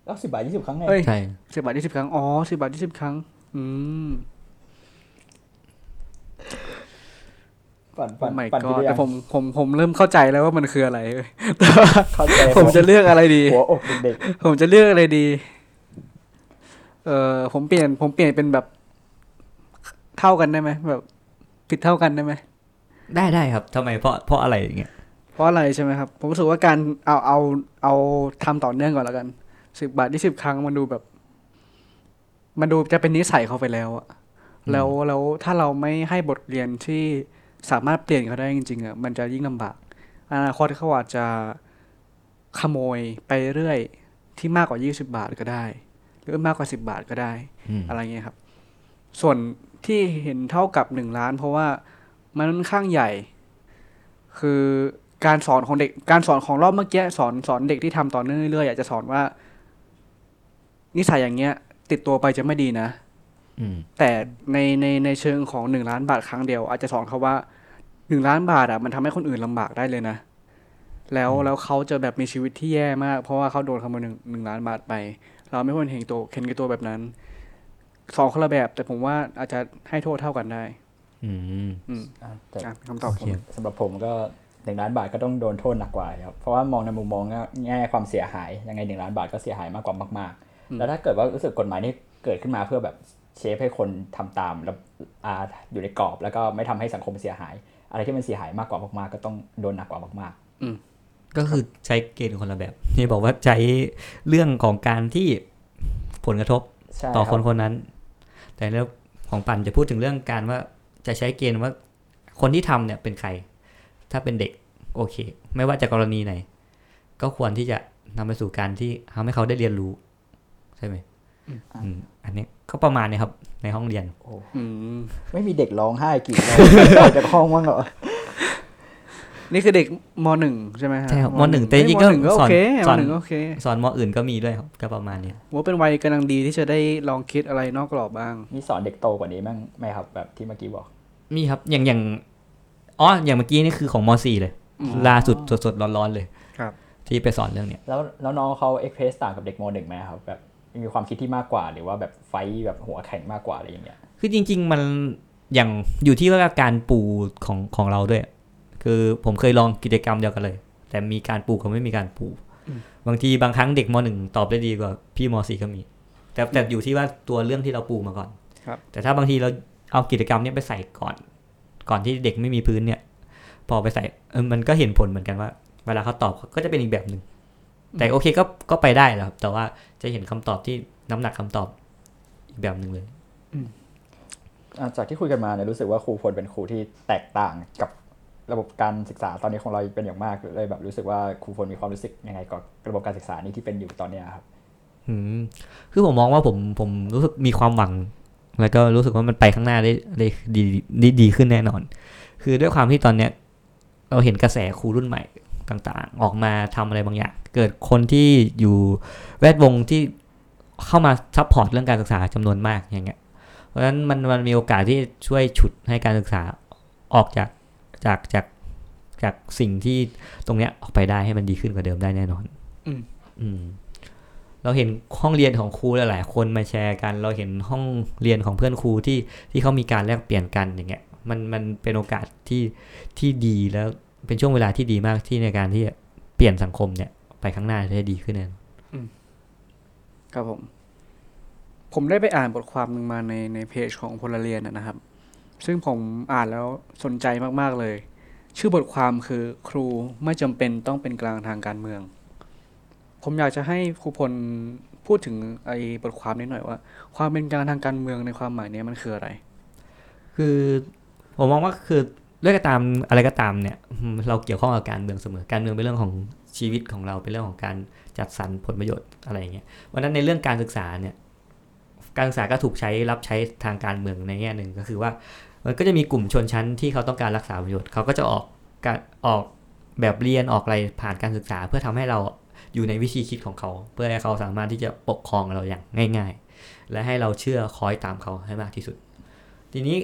แล้วสิบบาทยี่สิบครั้งไงเอ้ยใช่สิบบาทยี่สิบครั้ง อ๋อสิบบาทยี่สิบครั้ง อืม ปั่นปั่นไม่ปั่นก็ไปเรื่อยแต่ผมผมผมเริ่มเข้าใจแล้วว่ามันคืออะไรเว้ยเข้าใจผมจะเลือกอะไรดีหัวอกเด็กผมจะเลือกอะไรดี เออผมเปลี่ยน ผมเปลี่ยนเป็นแบบเท่ากันได้ไหมแบบผิดเท่ากันได้ไหมได้ได้ครับทำไมเพราะเพราะอะไรอย่างเงี้ยเพราะอะไรใช่ไหมครับ ผมรู้สึกว่าการเอาเอาเอาทำต่อเนื่องก่อนแล้วกันสิบบาทยี่สิบครั้งมันดูแบบ มันดูจะเป็นนิสัยเขาไปแล้วอะแล้วแล้วถ้าเราไม่ให้บทเรียนที่ สามารถเปลี่ยนเขาได้จริงๆอะมันจะยิ่งลำบากอนาคตเขาอาจจะขโมยไปเรื่อยที่มากกว่ายี่สิบาทก็ได้ หรือมากกว่าสิบาทก็ได้อืมอะไรเงี้ยครับ ส่วนที่เห็นเท่ากับหนึ่งล้าน เพราะว่ามันค่อนข้างใหญ่ คือการสอนของเด็กการสอนของรอบเมื่อกี้สอนสอนเด็กที่ทำต่อเนื่องเรื่อยๆอยากจะสอนว่า นิสัยอย่างเงี้ย ติดตัวไปจะไม่ดีนะอืม แต่ในในในเชิงของหนึ่งล้านบาทครั้งเดียว อาจจะสอนเขาว่าหนึ่งล้านบาทอะมันทำให้คนอื่นลำบากได้เลยนะ แล้วแล้วเขาจะแบบมีชีวิตที่แย่มาก เพราะว่าเขาโดนขโมยหนึ่งหนึ่งล้านบาทไป เราไม่ควรเห็นตัวเห็นแก่ตัวแบบนั้นสองคนละแบบ แต่ผมว่าอาจจะให้โทษเท่ากันได้ อืมอืมๆอะแต่อะเป็นคำตอบโอผเคมสำหรับผมก็หนึ่งล้านบาทก็ต้องโดนโทษหนักกว่าครับเพราะว่ามองในมุมมองแง่ความเสียหายยังไงหนึ่งล้านบาทก็เสียหายมากกว่ามาก ๆ แล้วถ้าเกิดว่ารู้สึกกฎหมายนี้เกิดขึ้นมาเพื่อแบบ เชฟให้คนทำตามแล้วอ่าอยู่ในกรอบ แล้วก็ไม่ทำให้สังคมเสียหาย อะไรที่มันเสียหายมากกว่ามากๆก็ต้องโดนหนักกว่ามากก็คือใช้เกณฑ์คนละแบบนี่บอกว่าใช้เรื่องของการที่ผลกระทบๆใช่ต่อรับคนคนนั้น แต่เรื่องของปันจะพูดถึงเรื่องการว่าจะใช้เกณฑ์ว่าคนที่ทำเนี่ยเป็นใคร ถ้าเป็นเด็กโอเค ไม่ว่าจะกรณีไหน ก็ควรที่จะนำไปสู่การที่ทำให้เขาได้เรียนรู้ ใช่ไหมอืมอันนี้ ก็ประมาณนี้ครับ ในห้องเรียนอืมไม่มีเด็กร้องไห้กรีดร้องออกจากห้องมั้างเหรอนี่คือเด็กมหนึ่งใช่ไหมฮะใช่ครับมหนึ่งแต่จริงๆก็มหนึ่งก็โอเคสมอนหนึ่งก็โอเคสอนมออื่นก็มีด้วยครับก็ประมาณนี้ว่าเป็นวัยกำลังดีที่จะได้ลองคิดอะไรนอกกรอบบ้างมีสอนเด็กโตกว่านี้มั้งไหมครับแบบที่เมื่อกี้บอก มีครับอย่างอย่างอ๋ออย่างเมื่อกี้นี่คือของม .4 เลยอืมล่าสุดสดๆร้อนๆเลย ครับ ที่ไปสอนเรื่องเนี้ยแล้วแล้วน้องเขาเอ็กเพรสต่างกับเด็กมหนึ่งไหมครับแบบ มีความคิดที่มากกว่า หรือว่าแบบไฟท์แบบหัวแข็งมากกว่าอะไรอย่างเงี้ย คือจริง ๆ มันอย่างอยู่ที่ว่าการปูของของเราด้วย คือผมเคยลองกิจกรรมเดียวกันเลย แต่มีการปูกับไม่มีการปูบางทีบางครั้งเด็กมหนึ่งตอบได้ดีกว่าพี่มสี่ก็มี แต่แต่อยู่ที่ว่าตัวเรื่องที่เราปูมาก่อนครับ แต่ถ้าบางทีเราเอากิจกรรมเนี้ยไปใส่ก่อน ก่อนที่เด็กไม่มีพื้นเนี่ย พอไปใส่เออมันก็เห็นผลเหมือนกันว่า เวลาเขาตอบก็จะเป็นอีกแบบหนึ่ง แต่โอเคก็ก็ไปได้แหละครับ แต่ว่าจะเห็นคำตอบที่น้ำหนักคำตอบอีกแบบหนึ่งเลยอะจากที่คุยกันมาเนี่ยรู้สึกว่าครูพลเป็นครูที่แตกต่างกับระบบการศึกษาตอนนี้ของเราเป็นอย่างมากเลยแบบรู้สึกว่าครูพลมีความรู้สึกยังไงกับระบบการศึกษานี้ที่เป็นอยู่ตอนเนี้ยครับอืมคือผมมองว่าผมผมรู้สึกมีความหวัง แล้วก็รู้สึกว่ามันไปข้างหน้าได้ได้ดีดีดีขึ้นแน่นอน คือด้วยความที่ตอนเนี้ย เราเห็นกระแสครูรุ่นใหม่ ต่างๆ ออกมาทำอะไรบางอย่าง เกิดคนที่อยู่แวดวงที่เข้ามา support เรื่องการศึกษาจำนวนมากอย่างเงี้ย เพราะฉะนั้นมันมันมีโอกาสที่ช่วยฉุดให้การศึกษาออกจากจากจากจากสิ่งที่ตรงเนี้ยออกไปได้ให้มันดีขึ้นกว่าเดิมได้แน่นอน อืมอืมเราเห็นห้องเรียนของครูหลายๆคนมาแชร์กัน เราเห็นห้องเรียนของเพื่อนครูที่ที่เขามีการแลกเปลี่ยนกันอย่างเงี้ยมันมันเป็นโอกาสที่ที่ดีแล้ว เป็นช่วงเวลาที่ดีมากที่ในการที่จะเปลี่ยนสังคมเนี่ย ไปข้างหน้าได้ดีขึ้นแน่นอนครับผม ผมได้ไปอ่านบทความหนึ่งมาในในเพจของพลเรียนนะนะครับ ซึ่งผมอ่านแล้วสนใจมาก ๆ เลย ชื่อบทความคือครูไม่จำเป็นต้องเป็นกลางทางการเมือง ผมอยากจะให้ครูพลพูดถึงไอ้บทความนี้หน่อยว่า ความเป็นกลางทางการเมืองในความหมายเนี้ยมันคืออะไร คือผมมองว่าคือ ด้วยก็ตามอะไรก็ตามเนี่ย เราเกี่ยวข้องกับการเมืองเสมอการเมืองเป็นเรื่องของชีวิตของเราเป็นเรื่องของการจัดสรรผลประโยชน์อะไรอย่างเงี้ยวันนั้นในเรื่องการศึกษาเนี่ยการศึกษาก็ถูกใช้รับใช้ทางการเมืองในแง่หนึ่งก็คือว่ามันก็จะมีกลุ่มชนชั้นที่เขาต้องการรักษาประโยชน์เขาก็จะออกการออกแบบเรียนออกอะไรผ่านการศึกษา เพื่อทำให้เราอยู่ในวิธีคิดของเขา เพื่อให้เขาสามารถที่จะปกครองเราอย่างง่าย ๆ และให้เราเชื่อคอยตามเขาให้มากที่สุด ทีนี้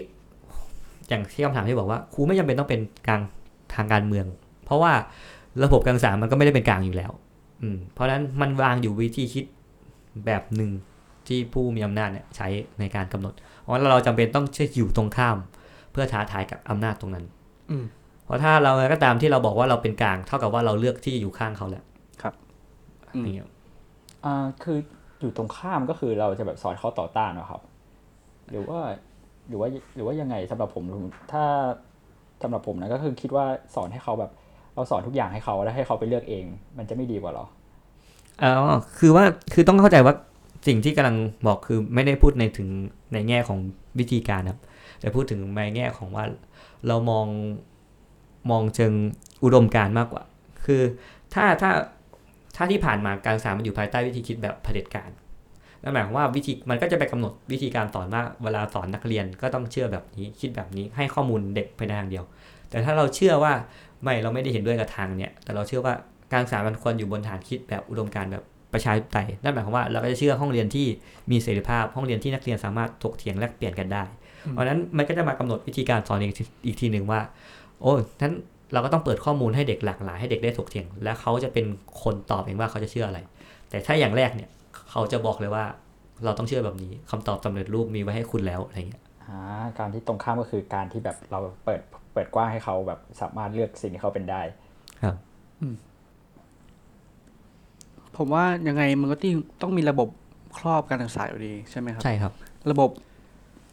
อย่างที่คำถามที่บอกว่าครูไม่จำเป็นต้องเป็นกลางทางการเมือง เพราะว่าระบบการศึกษามันก็ไม่ได้เป็นกลางอยู่แล้ว อืมเพราะฉะนั้นมันวางอยู่วิธีคิดแบบหนึ่งที่ผู้มีอำนาจเนี่ยใช้ในการกำหนดเพราะฉะนั้นเราจำเป็นต้องเชื่ออยู่ตรงข้าม เพื่อท้าทายกับอำนาจตรงนั้น อืมเพราะถ้าเราก็ตามที่เราบอกว่าเราเป็นกลาง เท่ากับว่าเราเลือกที่อยู่ข้างเขาแล้วครับอืมอย่างเงี้ยอ่าคืออยู่ตรงข้ามก็คือเราจะแบบสอนเขาต่อต้านเหรอครับหรือว่า หรือว่าหรือว่ายังไงสำหรับผมถ้าสำหรับผมนะก็คือคิดว่าสอนให้เขาแบบ เราสอนทุกอย่างให้เขาแล้วให้เขาไปเลือกเอง มันจะไม่ดีกว่าหรออ๋อคือว่าคือต้องเข้าใจว่าสิ่งที่กำลังบอกคือไม่ได้พูดในถึงในแง่ของวิธีการครับ แต่พูดถึงในแง่ของว่าเรามองมองเชิงอุดมการมากกว่า คือถ้าถ้าถ้าที่ผ่านมาการศึกษามันอยู่ภายใต้วิธีคิดแบบเผด็จการ นั่นหมายความว่าวิธีมันก็จะไปกำหนดวิธีการสอนว่าเวลาสอนนักเรียนก็ต้องเชื่อแบบนี้คิดแบบนี้ให้ข้อมูลเด็กไปทางเดียว แต่ถ้าเราเชื่อว่าไม่เราไม่ได้เห็นด้วยกับทางเนี่ยแต่เราเชื่อว่าการศึกษามันควรอยู่บนฐานคิดแบบอุดมการแบบประชาธิปไตยนั่นหมายความว่าเราก็จะเชื่อห้องเรียนที่มีเสรีภาพ ห้องเรียนที่นักเรียนสามารถถกเถียงแลกเปลี่ยนกันได้ เพราะนั้นมันก็จะมากำหนดวิธีการสอนอีกทีอีกทีหนึ่งว่า โอ้นั้นเราก็ต้องเปิดข้อมูลให้เด็กหลากหลายให้เด็กได้ถกเถียง และเขาจะเป็นคนตอบเองว่าเขาจะเชื่ออะไร แต่ถ้าอย่างแรกเนี่ย เขาจะบอกเลยว่า เราต้องเชื่อแบบนี้คำตอบสำเร็จรูปมีไว้ให้คุณแล้วอะไรเงี้ยอ่าการที่ตรงข้ามก็คือการที่แบบเราเปิดเปิดกว้างให้เขาแบบสามารถเลือกสิ่งที่เขาเป็นได้ผมว่ายังไงมันก็ต้องต้องมีระบบครอบการศึกษาอยู่ดีใช่ไหมครับใช่ครับ ระบบ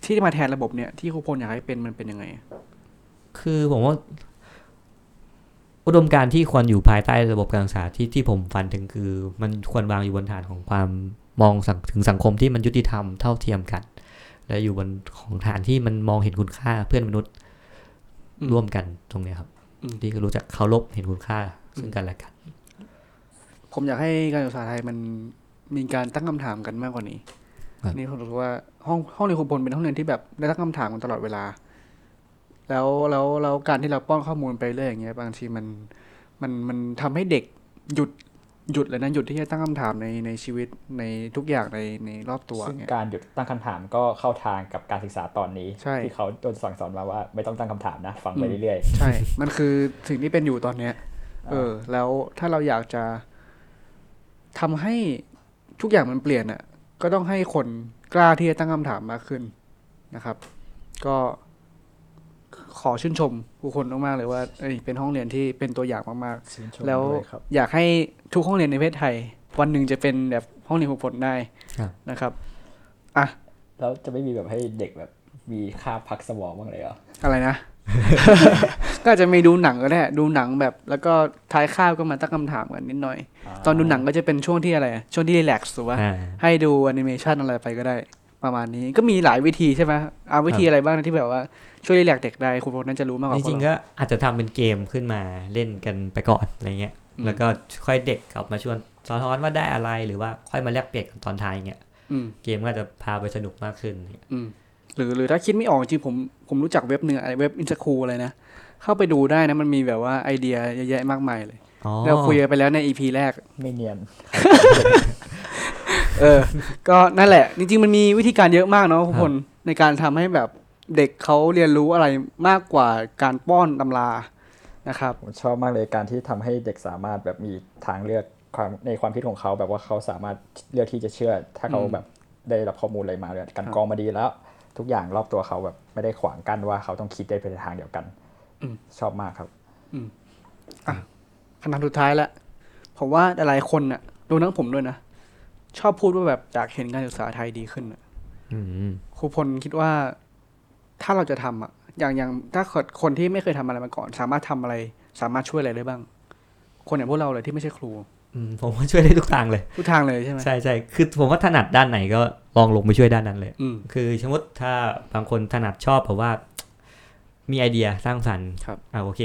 ที่มาแทนระบบเนี่ยที่ครูพลอยากให้เป็นมันเป็นยังไง คือผมว่า อุดมการณ์ที่ควรอยู่ภายใต้ระบบการศึกษาที่ที่ผมฟันถึงคือ มันควรวางอยู่บนฐานของความมองสังถึงสังคมที่มันยุติธรรมเท่าเทียมกัน และอยู่บนของฐานที่มันมองเห็นคุณค่าเพื่อนมนุษย์อืมร่วมกันตรงเนี้ยครับอืมที่รู้จักเคารพเห็นคุณค่าซึ่งกันและกัน ผมอยากให้การศึกษาไทยมันมีการตั้งคำถามกันมากกว่านี้ครับนี่ผมรู้สึกว่าห้องห้องเรียนครูพลเป็นห้องเรียนที่แบบได้ตั้งคำถามกันตลอดเวลา แล้วแล้วแล้วการที่เราป้อนข้อมูลไปเรื่อยอย่างเงี้ยบางทีมันมันมันทำให้เด็กหยุดหยุดเลยนะหยุดที่จะตั้งคำถามในในชีวิตในทุกอย่างในในรอบตัวซึ่งเงี้ยการหยุดตั้งคำถามก็เข้าทางกับการศึกษาตอนนี้ใช่ที่เขาโดนสั่งสอนมาว่าไม่ต้องตั้งคำถามนะ ฟังไปอืมเรื่อยใช่ มันคือสิ่งที่เป็นอยู่ตอนเนี้ย เออ แล้วถ้าเราอยากจะทำให้ทุกอย่างมันเปลี่ยนอะ ก็ต้องให้คนกล้าที่จะตั้งคำถามมากขึ้นนะครับ ก็ ขอชื่นชมผู้คนมากๆเลยว่าเอ้ยเป็นห้องเรียนที่เป็นตัวอย่างมากๆชื่นชมๆแล้วด้วยครับอยากให้ทุกห้องเรียนในประเทศไทย วันหนึ่งจะเป็นแบบห้องเรียนผู้ผลได้ครับนะครับอะแล้วจะไม่มีแบบให้เด็กแบบมีค่าบพักสมองบ้างเลยเหรออะไรนะ ก็อาจจะมีดูหนังก็ได้ดูหนังแบบ แล้วก็ท้ายข้าวก็มาตั้งคำถามกันนิดหน่อย ตอนดูหนังก็จะเป็นช่วงที่อะไรอะช่วงที่รีแลกซ์หรือว่าอ่าให้ดูแอนิเมชันอะไรไปก็ได้ ประมาณนี้ก็มีหลายวิธีใช่ไหมเอาวิธีอะไรบ้างนะที่แบบว่าช่วยรีแลกซ์เด็กได้คุณพลน่าจะรู้มากกว่าจพวริงกๆเราก็อาจจะทำเป็นเกมขึ้นมาเล่นกันไปก่อนอะไรเงี้ยอืมแล้วก็ค่อยเด็กกลับมาชวนสะท้อนว่าได้อะไรหรือว่าค่อยมาแลกเปลี่ยนกันตอนท้ายเงี้ยอืมเกมก็จะพาไปสนุกมากขึ้นอืมหรือหรือถ้าคิดไม่ออกจริงๆผมผมรู้จักเว็บหนึ่งอะไรเว็บอินสคูอะไรนะเข้าไปดูได้นะมันมีแบบว่าไอเดียเยอะแยะมากมายเลยอ๋อเราคุยกันไปแล้วในอีพีแรกไม่เนียน เออ ก็นั่นแหละ จริงๆ มันมีวิธีการเยอะมากเนาะทุกคนในการทำให้แบบเด็กเขาเรียนรู้อะไรมากกว่าการป้อนตำรานะครับผมชอบมากเลยการที่ทำให้เด็กสามารถแบบมีทางเลือกความในความคิดของเขาแบบว่าเขาสามารถเลือกที่จะเชื่อ ถ้าเขาอืมแบบได้รับข้อมูลอะไรมาเลยกันครับกรองมาดีแล้ว ทุกอย่างรอบตัวเขาแบบไม่ได้ขวางกั้นว่าเขาต้องคิดได้ไปในทางเดียวกันอืมชอบมากครับคำถามสุดท้ายแล้วผมว่าหลายๆคนน่ะรวมทั้งผมด้วยนะ ชอบพูดว่าแบบอยากเห็นการศึกษาไทยดีขึ้นน่ะอืมครูพลคิดว่าถ้าเราจะทำอะ อย่างอย่างถ้าคนที่ไม่เคยทำอะไรมาก่อน สามารถทำอะไร สามารถช่วยอะไรได้บ้าง คนอย่างพวกเราเลยที่ไม่ใช่ครูอืมผมว่าช่วยได้ทุกทางเลยทุกทางเลยใช่ไหมใช่ใช่คือผมว่าถนัดด้านไหนก็ลองลงไปช่วยด้านนั้นเลยอืมคือสมมติถ้าบางคนถนัดชอบแบบว่า มีไอเดียสร้างสรรค์ครับอ่าโอเค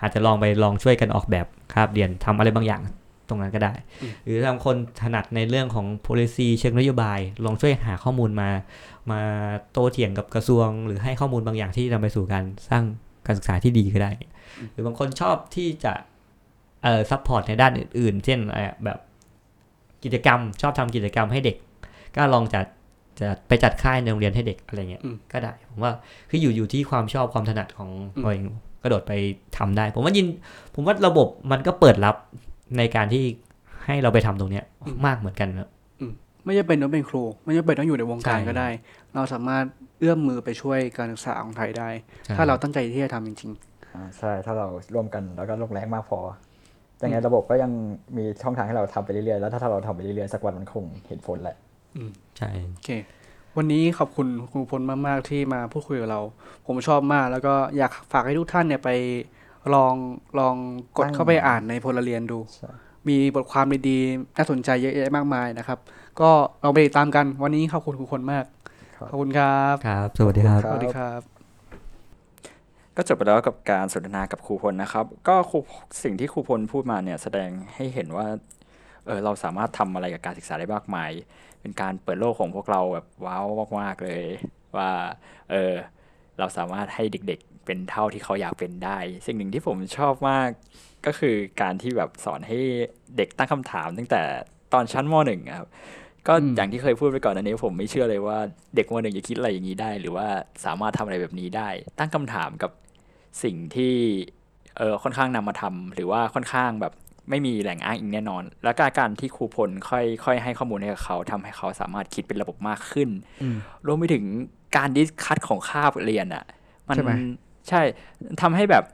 อาจจะลองไปลองช่วยกันออกแบบคาบเรียนทำอะไรบางอย่าง ตรงนั้นก็ได้ หรือทางคนถนัดในเรื่องของ policy เชิงนโยบาย ลองช่วยหาข้อมูลมา มาโต้เถียงกับกระทรวง หรือให้ข้อมูลบางอย่างที่นำไปสู่การสร้างการศึกษาที่ดีก็ได้ หรือบางคนชอบที่จะเอ่อ support ในด้านอื่น ๆ เช่นเอ่อแบบกิจกรรม ชอบทำกิจกรรมให้เด็ก ก็ลองจัดจะไปจัดค่ายในโรงเรียนให้เด็กอะไรเงี้ยอืมก็ได้ ผมว่าคืออยู่อยู่ที่ความชอบความถนัดของอืมตัวเองกระโดดไปทำได้ ผมว่ายิน ผมว่าระบบมันก็เปิดรับ ในการที่ให้เราไปทำตรงเนี้ยมากเหมือนกันนะไม่จำเป็นต้องเป็นครู ไม่จำเป็นต้องอยู่ในวงการใช่ก็ได้ เราสามารถเอื้อมมือไปช่วยการศึกษาของไทยได้ ถ้าเราตั้งใจที่จะทำจริงอ่าใช่ถ้าเราร่วมกันแล้วก็ลงแรงมากพอยังไงระบบก็ยังมีช่องทางให้เราทำไปเรื่อยๆแล้วถ้าเราทำไปเรื่อยๆสักวันมันคงเห็นผลแหละใช่ๆโอเค วันนี้ขอบคุณครูพลมากๆที่มาพูดคุยกับเรา ผมชอบมาก แล้วก็อยากฝากให้ทุกท่านเนี่ยไป ลองลองกดตั้งเข้าไปอ่านในพลเรียนดูใช่มีบทความดีๆน่าสนใจเยอะแยะมากมายนะครับ ก็เราไปติดตามกันวันนี้ขอบคุณครูพลมาก ขอบคุณครับ ครับ สวัสดีครับ สวัสดีครับ ก็จบไปแล้วกับการสนทนากับครูพลนะครับ ก็ครูสิ่งที่ครูพลพูดมาเนี่ยแสดงให้เห็นว่าเออเราสามารถทำอะไรกับการศึกษาได้มากมาย เป็นการเปิดโลกของพวกเราแบบว้าวมากๆเลย ว่าเออเราสามารถให้เด็กๆ เป็นเท่าที่เขาอยากเป็นได้ สิ่งหนึ่งที่ผมชอบมากก็คือการที่แบบสอนให้เด็กตั้งคำถามตั้งแต่ตอนชั้นมหนึ่งอะครับก็อืมอย่างที่เคยพูดไปก่อนอันนี้ผมไม่เชื่อเลยว่าเด็กมหนึ่งจะคิดอะไรอย่างนี้ได้ หรือว่าสามารถทำอะไรแบบนี้ได้ ตั้งคำถามกับสิ่งที่เออค่อนข้างนำมาทำหรือว่าค่อนข้างแบบไม่มีแหล่งอ้างอิงแน่นอน แล้วก็การที่ครูพลค่อยค่อยให้ข้อมูลให้กับเขาทำให้เขาสามารถคิดเป็นระบบมากขึ้นอืมรวมไปถึงการดิสคัตของคาบเรียนอะมัน ใช่ไหมใช่ทำให้แบบ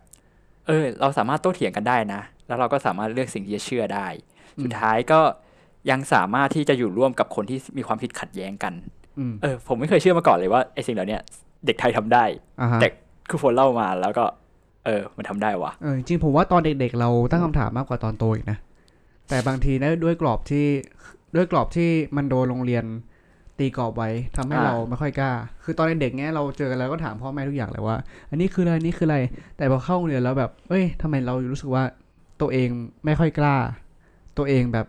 เออ เราสามารถโต้เถียงกันได้นะ แล้วเราก็สามารถเลือกสิ่งที่จะเชื่อได้ สุดท้ายก็ยังสามารถที่จะอยู่ร่วมกับคนที่มีความคิดขัดแย้งกันอืมเออ ผมไม่เคยเชื่อมาก่อนเลยว่าไอ้สิ่งเหล่าเนี้ยเด็กไทยทำได้อ่าฮะแต่คือคนเล่ามาแล้วก็ เออ มันทำได้วะเออจริงๆผมว่าตอนเด็กๆ เราตั้งคำถามมากกว่าตอนโตอีกนะแต่บางทีนะด้วยกรอบที่ด้วยกรอบที่มันโดนโรงเรียน ตีกรอบไว้ทำให้อ่าเราไม่ค่อยกล้า คือตอนเด็กๆเนี้ยเราเจอกันแล้วก็ถามพ่อแม่ทุกอย่างเลยว่า อันนี้คืออะไรอันนี้คืออะไร แต่พอเข้าโรงเรียนแล้วแบบ เอ้ยทำไมเรารู้สึกว่าตัวเองไม่ค่อยกล้า ตัวเองแบบ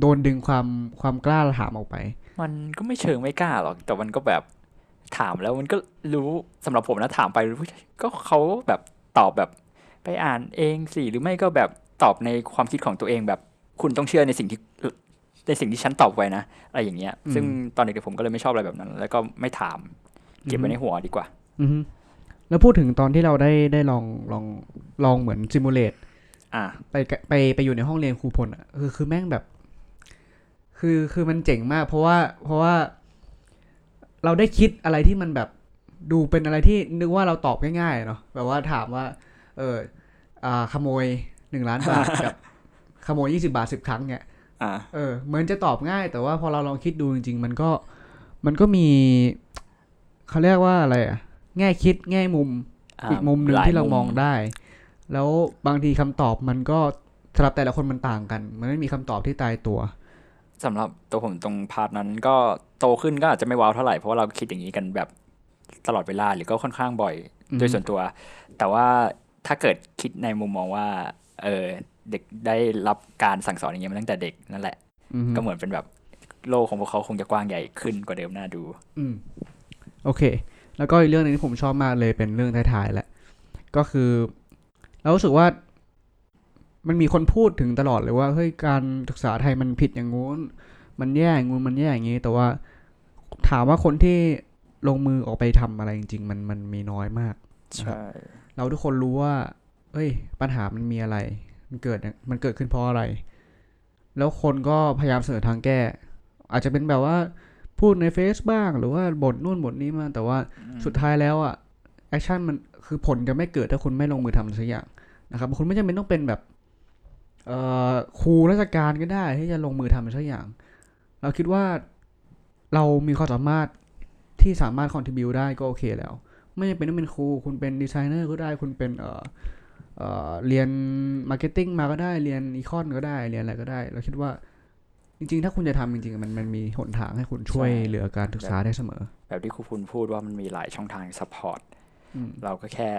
โดนดึงความความกล้าถามออกไป มันก็ไม่เชิงไม่กล้าหรอก แต่มันก็แบบถามแล้วมันก็รู้สำหรับผมนะถามไปรู้ก็เขาแบบตอบแบบไปอ่านเองสิหรือไม่ก็แบบตอบในความคิดของตัวเองแบบ คุณต้องเชื่อในสิ่งที่ ในสิ่งที่ฉันตอบไว้นะอะไรอย่างเงี้ยอืมซึ่งตอนเด็กๆผมก็เลยไม่ชอบอะไรแบบนั้น แล้วก็ไม่ถาม เก็บไว้ในหัวดีกว่า อือฮึแล้วพูดถึงตอนที่เราได้ได้ลองลองลองเหมือนซิมูเลตอ่าไปกะไปไปอยู่ในห้องเรียนครูพลอะคือคือแม่งแบบ คือคือมันเจ๋งมาก เพราะว่าเพราะว่า เราได้คิดอะไรที่มันแบบดูเป็นอะไรที่นึกว่าเราตอบง่ายๆเนาะแบบว่าถามว่า เอออ่าขโมยหนึ่งล้านบาทกับขโมยยี่สิบาทสิบครั้งเนี่ย อ่าเออเหมือนจะตอบง่าย แต่ว่าพอเราลองคิดดูจริง ๆ มันก็มันก็มีเขาเรียกว่าอะไรอะแง่คิดแง่มุมาอีกมุมหนึ่งหลายที่เรามองได้ แล้วบางทีคำตอบมันก็สำหรับแต่ละคนมันต่างกัน มันไม่มีคำตอบที่ตายตัวสำหรับตัวผมตรงพาร์ทนั้นก็โตขึ้นก็อาจจะไม่ว้าวเท่าไหร่เพราะว่าเราคิดอย่างนี้กันแบบตลอดเวลาหรือก็ค่อนข้างบ่อยอืมโดยส่วนตัว แต่ว่าถ้าเกิดคิดในมุมมองว่า เออ เด็กได้รับการสั่งสอนอย่างเงี้ยมาตั้งแต่เด็กนั่นแหละอืมก็เหมือนเป็นแบบโลกของพวกเขาคงจะกว้างใหญ่ขึ้นกว่าเดิมน่าดู อืมโอเค แล้วก็อีกเรื่องหนึงที่ผมชอบมากเลยเป็นเรื่องท้ายๆแหละ ก็คือเรารู้สึกว่า มันมีคนพูดถึงตลอดเลยว่าเฮ้ยการศึกษาไทยมันผิดอย่างงู้น มันแย่อย่างงู้นมันแย่อย่างงี้ แต่ว่าถามว่าคนที่ลงมือออกไปทำอะไรจริง ๆ มันมันมีน้อยมากใช่เราทุกคนรู้ว่า เอ้ย ปัญหามันมีอะไร มันเกิดมันเกิดขึ้นเพราะอะไร แล้วคนก็พยายามเสนอทางแก้ อาจจะเป็นแบบว่าพูดในเฟซบ้าง หรือว่าบ่นนู่นบ่นนี้มา แต่ว่าสุดท้ายแล้วอะ action มันคือผลจะไม่เกิดถ้าคุณไม่ลงมือทำสักอย่างนะครับคุณไม่จำเป็นต้องเป็นแบบครูราชการก็ได้ที่จะลงมือทำสักอย่าง เราคิดว่าเรามีความสามารถที่สามารถ contribute ได้ก็โอเคแล้ว ไม่จำเป็นต้องเป็นครู คุณเป็นดีไซเนอร์ก็ได้ คุณเป็นเอ่อ เอ่อเรียน marketing มาก็ได้เรียน econ ก็ได้เรียนอะไรก็ได้ เราคิดว่าจริงๆ ถ้าคุณจะทำจริงๆ มันมันมีหนทางให้คุณช่วยเหลือการศึกษาได้เสมอ แบบที่ครูพุนพูดว่ามันมีหลายช่องทาง support อืมเราก็แค่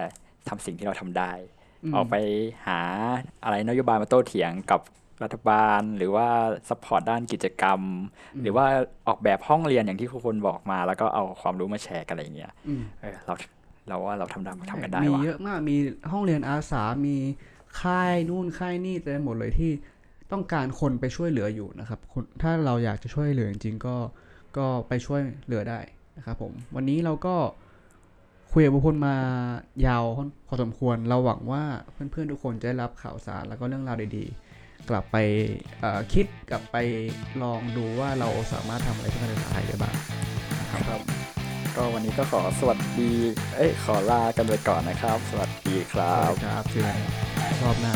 ทำสิ่งที่เราทำได้มออกไปหาอะไรนโยบายมาโต้เถียงกับรัฐบาล หรือว่า support ด้านกิจกรรม หรือว่าออกแบบห้องเรียนอย่างที่ครูพลบอกมา แล้วก็เอาความรู้มาแชร์กันอะไรอย่างเงี้ยอืมเออเรา เราว่าเราทำได้ทำกันได้มีว่ะเยอะมากมีห้องเรียนอาสา มีค่ายนู่นค่ายนี่เต็มหมดเลยที่ต้องการคนไปช่วยเหลืออยู่นะครับคุณถ้าเราอยากจะช่วยเหลือจริงๆก็ก็ไปช่วยเหลือได้นะครับผม วันนี้เราก็คุยกับบุคคลมายาวพอสมควร เราหวังว่าเพื่อนๆทุกคนจะได้รับข่าวสารแล้วก็เรื่องราวดีๆ กลับไปเอ่อคิดกลับไปลองดูว่าเราสามารถทำอะไรเพื่อการศึกษาไทยได้บ้างครับ ก็วันนี้ก็ขอสวัสดี เอ้ยขอลากันไปก่อนนะครับ สวัสดีครับ ครับเจอกันรอบหน้า